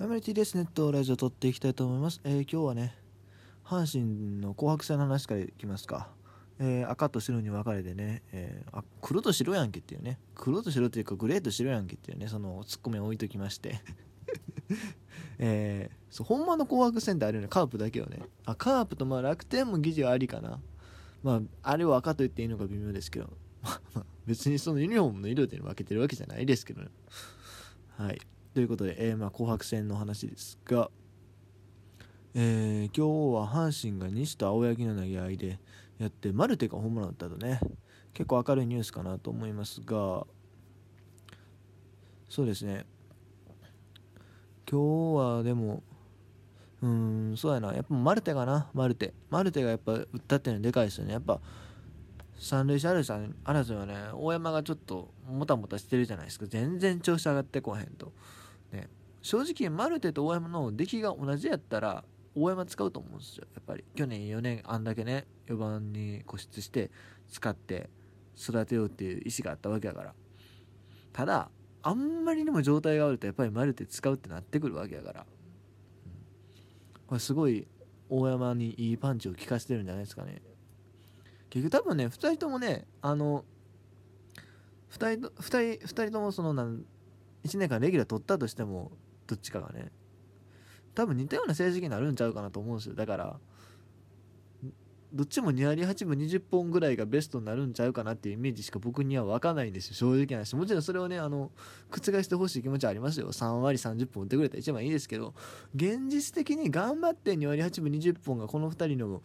ファミリティですネットラジオ撮っていきたいと思います。えー今日はね、阪神の紅白戦の話からいきますか。えー赤と白に分かれてね、えーあ黒と白やんけっていうね、黒と白っていうかグレーと白やんけっていうね、そのツッコミを置いときまして。えーそう本間の紅白戦ってあるよね、カープだけよね。あ、カープとまあ楽天も議事はありかな。まあ、あれを赤と言っていいのか微妙ですけど、別にそのユニフォームの色で分けてるわけじゃないですけどね。はい。ということで、えーまあ、紅白戦の話ですが、えー今日は阪神が西と青柳の投げ合いでやってマルテがホームラン打ったとね結構明るいニュースかなと思いますがそうですね。今日はでもうーんそうやな。やっぱマルテかなマルテ。マルテがやっぱ打ったっていうのはでかいですよね。やっぱ三塁手争い争いはね大山がちょっともたもたしてるじゃないですか。全然調子上がってこへんと。ね。正直マルテと大山の出来が同じやったら大山使うと思うんですよ。やっぱり。去年4年あんだけね4番に固執して使って育てようっていう意思があったわけだから。ただあんまりにも状態が悪いとやっぱりマルテ使うってなってくるわけやから、うん。これすごい大山にいいパンチを効かせてるんじゃないですかね。結局多分ね2人ともねあの2人 ,2 人二人ともそのなん1年間レギュラー取ったとしてもどっちかがね多分似たような成績になるんちゃうかなと思うんですよ。だからどっちも2割8分20本ぐらいがベストになるんちゃうかなっていうイメージしか僕には分かないんですよ。正直な話。もちろんそれをねあの覆してほしい気持ちはありますよ。3割30本打ってくれたら一番いいですけど現実的に頑張って2割8分20本がこの2人の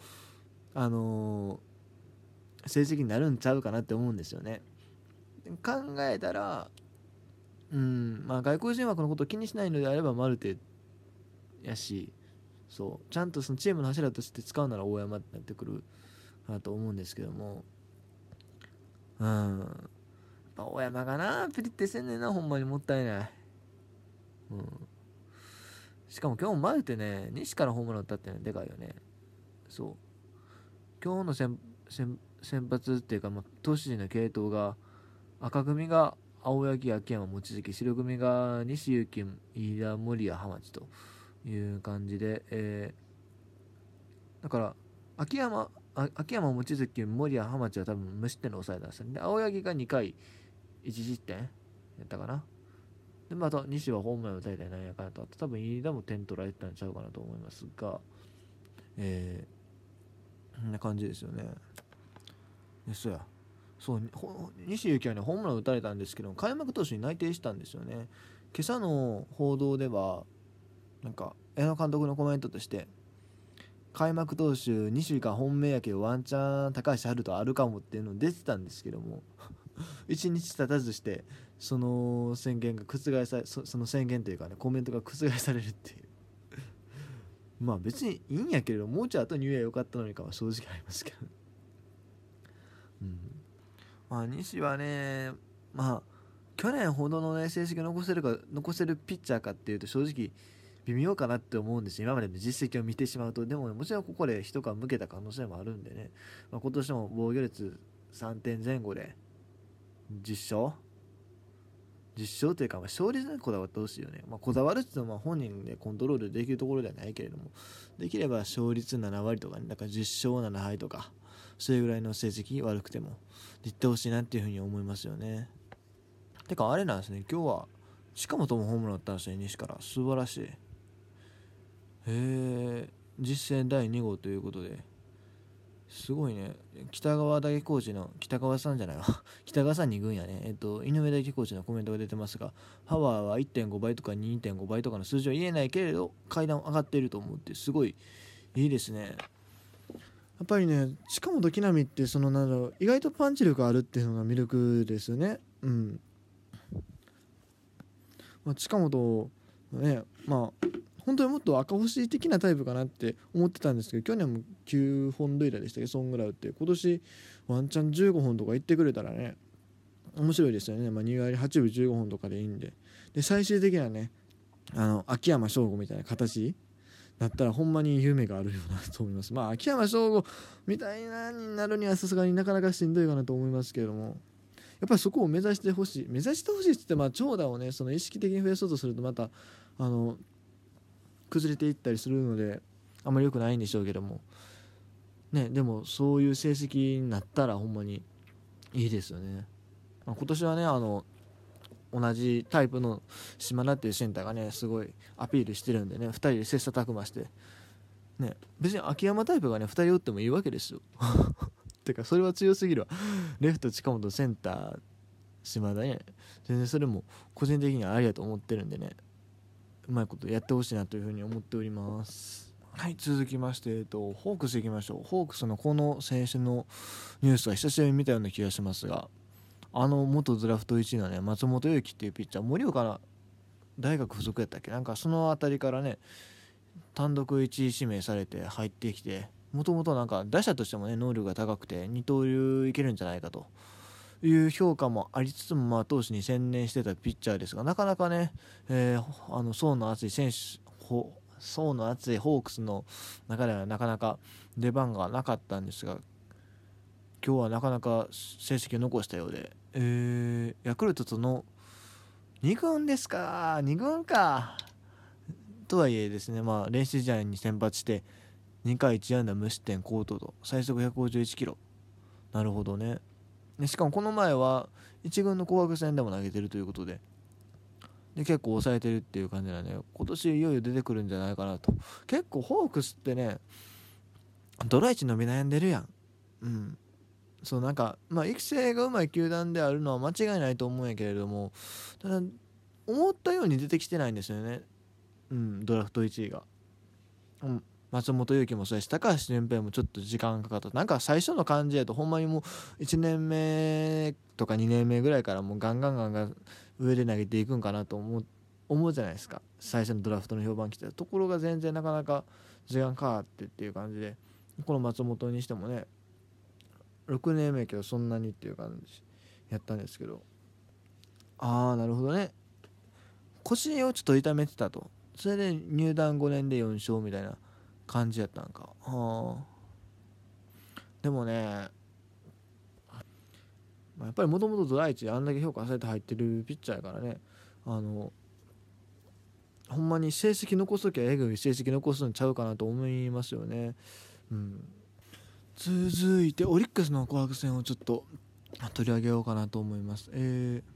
あのー成績になるんちゃうかなって思うんですよね。考えたらうんまあ外国人枠のことを気にしないのであればマルテやしそうちゃんとそのチームの柱として使うなら大山ってなってくるかなと思うんですけども。うんやっぱ大山がなピリってせんねんなほんまにもったいない。うん。しかも今日もマルテね西からホームラン打ったってのはでかいよね。そう。今日の先先先発っていうか、まあ、投手陣の系統が赤組が青柳、秋山、望月白組が西勇輝、飯田、森谷、浜地という感じで、えーだから秋山、秋山、望月、森谷、浜地は多分無失点で抑えたんですね。で青柳が2回1失点やったかな。で、また西はホームラン打たれたりなんやかなとあって、多分飯田も点取られてたんちゃうかなと思いますが、えー、こんな感じですよね。でそうや。そう西勇輝はねホームラン打たれたんですけど開幕投手に内定したんですよね。今朝の報道ではなんか矢野監督のコメントとして開幕投手西が本命やけどワンチャン高橋遥人あるかもっていうの出てたんですけども 一日経たずしてその宣言が覆されそその宣言というかねコメントが覆されるっていう。まあ別にいいんやけれどもうちょい後に言えばよかったのにかは正直ありますけどまあ、西はね、まあ、去年ほどの、ね、成績を残せるか残せるピッチャーかっていうと正直微妙かなって思うんです今までの実績を見てしまうと。でも、もちろんここで一皮向けた可能性もあるんでね、まあ、今年も防御率3点前後で10勝10勝というか、まあ、勝率にこだわってほしいよね、まあ、こだわるっていうのはま本人でコントロールできるところではないけれども。できれば勝率7割とかねだから10勝7敗とか。それぐらいの成績悪くてもいってほしいなっていうふうに思いますよね。てかあれなんですね。今日は近本もホームラン打ったんですね西から。素晴らしい。へえ実戦第2号ということで。すごいね。北川大コーチの北川さんじゃないわ。北川さん2軍やね。えっと井上大コーチのコメントが出てますがパワーは1.5倍とか2.5倍とかの数字は言えないけれど階段上がっていると思ってすごいいいですね。っぱりね近本木浪ってそのなんだろう意外とパンチ力あるっていうのが魅力ですよね。うん、まあ、近本ねまあ本当にもっと赤星的なタイプかなって思ってたんですけど去年も9本塁打でしたけ？どそんぐらい打って今年ワンチャン15本とかいってくれたらね面白いですよね、まあ、2割8分15本とかでいいんで。で最終的にはねあの秋山翔吾みたいな形だったらほんまに夢があるよなと思います。まあ秋山翔吾みたいなになるにはさすがになかなかしんどいかなと思いますけれども。やっぱりそこを目指してほしい。目指してほしいって言ってまあ長打をねその意識的に増やそうとするとまたあの崩れていったりするのであんまり良くないんでしょうけども。ねでもそういう成績になったらほんまにいいですよね、まあ、今年はねあの同じタイプの島田っていうセンターがねすごいアピールしてるんでね2人で切磋琢磨して。ね別に秋山タイプがね2人打ってもいいわけですよ。てかそれは強すぎるわ。レフト近本センター島田ね。全然それも個人的にはありだと思ってるんでね。うまいことやってほしいなというふうに思っております。はい続きまして、えっと、ホークスいきましょう。ホークスのこの選手のニュースは久しぶりに見たような気がしますが。あの元ドラフト1位のね松本裕樹っていうピッチャー盛岡大学附属やったっけ？なんかその辺りからね単独1位指名されて入ってきてもともとなんか打者としてもね能力が高くて二刀流いけるんじゃないかと。いう評価もありつつも、まあ、投手に専念してたピッチャーですがなかなかね、えー、あの層の厚い選手層の厚いホークスの中ではなかなか出番がなかったんですが今日はなかなか成績を残したようで、えー、ヤクルトとの2軍ですか？2軍か。とはいえですね、まあ、練習試合に先発して2回1安打無失点高投と最速151キロ。なるほどね。でしかもこの前は1軍の紅白戦でも投げてるということでで結構抑えてるっていう感じなんで今年いよいよ出てくるんじゃないかなと。結構ホークスってねドラ1伸び悩んでるやん。うん。そうなんかまあ育成がうまい球団であるのは間違いないと思うんやけれどもただ思ったように出てきてないんですよね。うんドラフト1位が、うん、松本裕樹もそうやし高橋純平もちょっと時間かかった。なんか最初の感じやとほんまにもう1年目とか2年目ぐらいからもうガンガンガンガン上で投げていくんかなと思う思うじゃないですか。最初のドラフトの評判来たところが全然なかなか時間かかってっていう感じでこの松本にしてもね6年目やけどそんなにっていう感じやったんですけど。ああなるほどね。腰をちょっと痛めてたと。それで入団5年で4勝みたいな感じやったんか。はあでもねやっぱりもともとドライチあんだけ評価されて入ってるピッチャーやからね。あのほんまに成績残す時はえぐい成績残すんちゃうかなと思いますよね。うん、続いてオリックスの紅白戦をちょっと取り上げようかなと思います。えー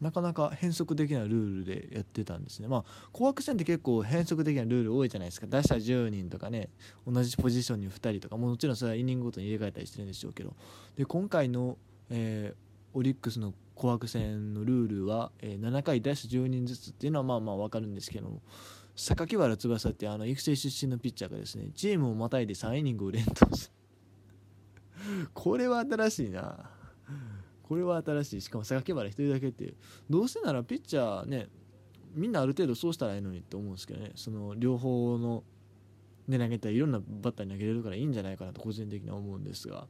なかなか変則的なルールでやってたんですね。まあ、紅白戦って結構変則的なルール多いじゃないですか。打者10人とかね、同じポジションに2人とか、もちろんそれはイニングごとに入れ替えたりしてるんでしょうけど、で今回の、えー、オリックスの紅白戦のルールは、えー、7回打者10人ずつっていうのはまあまあ分かるんですけども、榊原翼ってあの育成出身のピッチャーがですね、チームをまたいで3イニングを連投する。これは新しいな。これは新しい。しかも榊原1人だけっていう。どうせならピッチャーねみんなある程度そうしたらいいのにって思うんですけどね。その両方ので投げたらいろんなバッターに投げれるからいいんじゃないかなと個人的には思うんですが。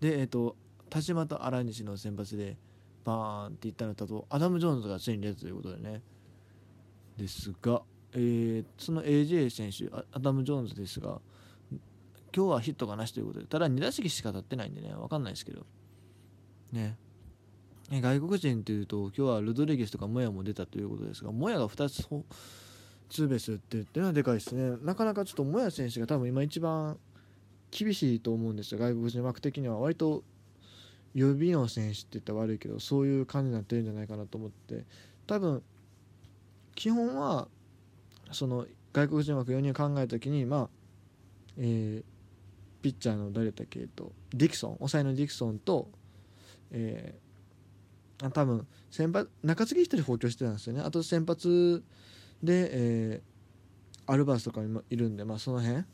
でえっ、ー、と田島と荒西の先発でバーンっていったのだとアダム・ジョーンズがついに出たということでね。ですが、えー、その AJ 選手アダム・ジョーンズですが今日はヒットがなしということでただ2打席しか立ってないんでね分かんないですけど。ね。外国人というと今日はロドリゲスとかモヤも出たということですがモヤが2つツーベースって言ってのはでかいですね。なかなかちょっとモヤ選手が多分今一番厳しいと思うんですよ外国人枠的には。割と予備の選手って言ったら悪いけどそういう感じになってるんじゃないかなと思って。多分基本はその外国人枠4人を考えた時にまあえー、ピッチャーの誰だっけとディクソン抑えのディクソンとえー、多分先発中継ぎ1人補強してたんですよね。あと先発で、えー、アルバースとかもいるんで、まあ、その辺。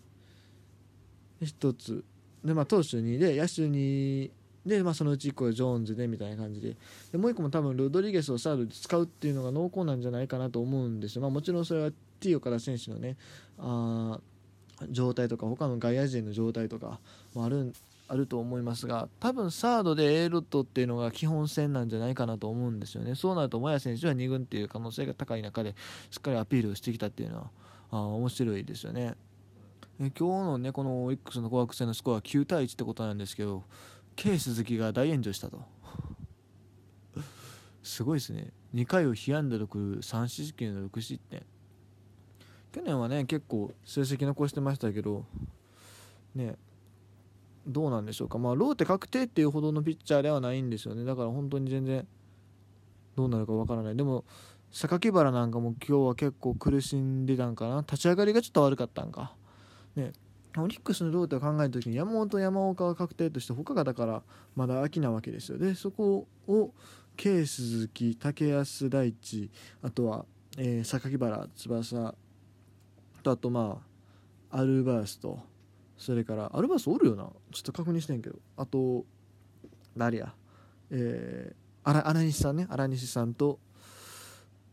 一つ。で、まあ、投手2で野手2で、まあ、そのうち1個ジョーンズでみたいな感じで。でもう1個も多分ロドリゲスをサードで使うっていうのが濃厚なんじゃないかなと思うんですよ、まあ、もちろんそれはティーオから選手のねあ状態とか他の外野陣の状態とかもあるあると思いますが多分サードで A ロットっていうのが基本戦なんじゃないかなと思うんですよね。そうなるとモヤ選手は2軍っていう可能性が高い中でしっかりアピールをしてきたっていうのはあ面白いですよね。今日のねこのオリックスの紅白戦のスコアは9対1ってことなんですけど K 鈴木が大炎上したと。すごいですね。2回を被安打6、3四死球の6失点。去年はね結構成績残してましたけどねどうなんでしょうか。まあローテ確定っていうほどのピッチャーではないんですよね。だから本当に全然どうなるかわからない。でも榊原なんかも今日は結構苦しんでたんかな。立ち上がりがちょっと悪かったんか。ねオリックスのローテを考えた時に山本山岡は確定として他がだからまだ秋なわけですよ。でそこを K 鈴木竹安大地あとは、えー、榊原翼とあとまあアルバースとそれからアルバースおるよな？ちょっと確認してんけど。あと誰や？えー、荒荒西さんね。荒西さんと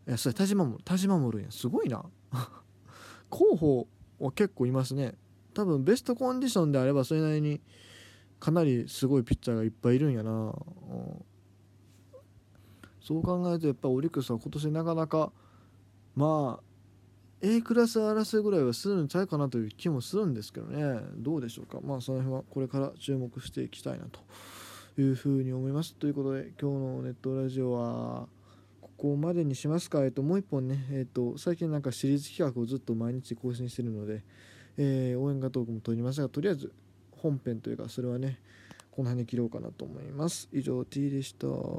いやそれ田島も田島もおるんや。すごいな 候補は結構いますね。多分ベストコンディションであればそれなりにかなりすごいピッチャーがいっぱいいるんやな、うん、そう考えるとやっぱオリックスは今年なかなかまあ A クラス争いぐらいはするんちゃうかなという気もするんですけどね。どうでしょうか。まあその辺はこれから注目していきたいなというふうに思います。ということで今日のネットラジオはここまでにしますか。えっともう一本ねえっと最近なんかシリーズ企画をずっと毎日更新してるのでえー、応援歌トークも撮りましたがとりあえず本編というかそれはねこの辺に切ろうかなと思います。以上 T でした。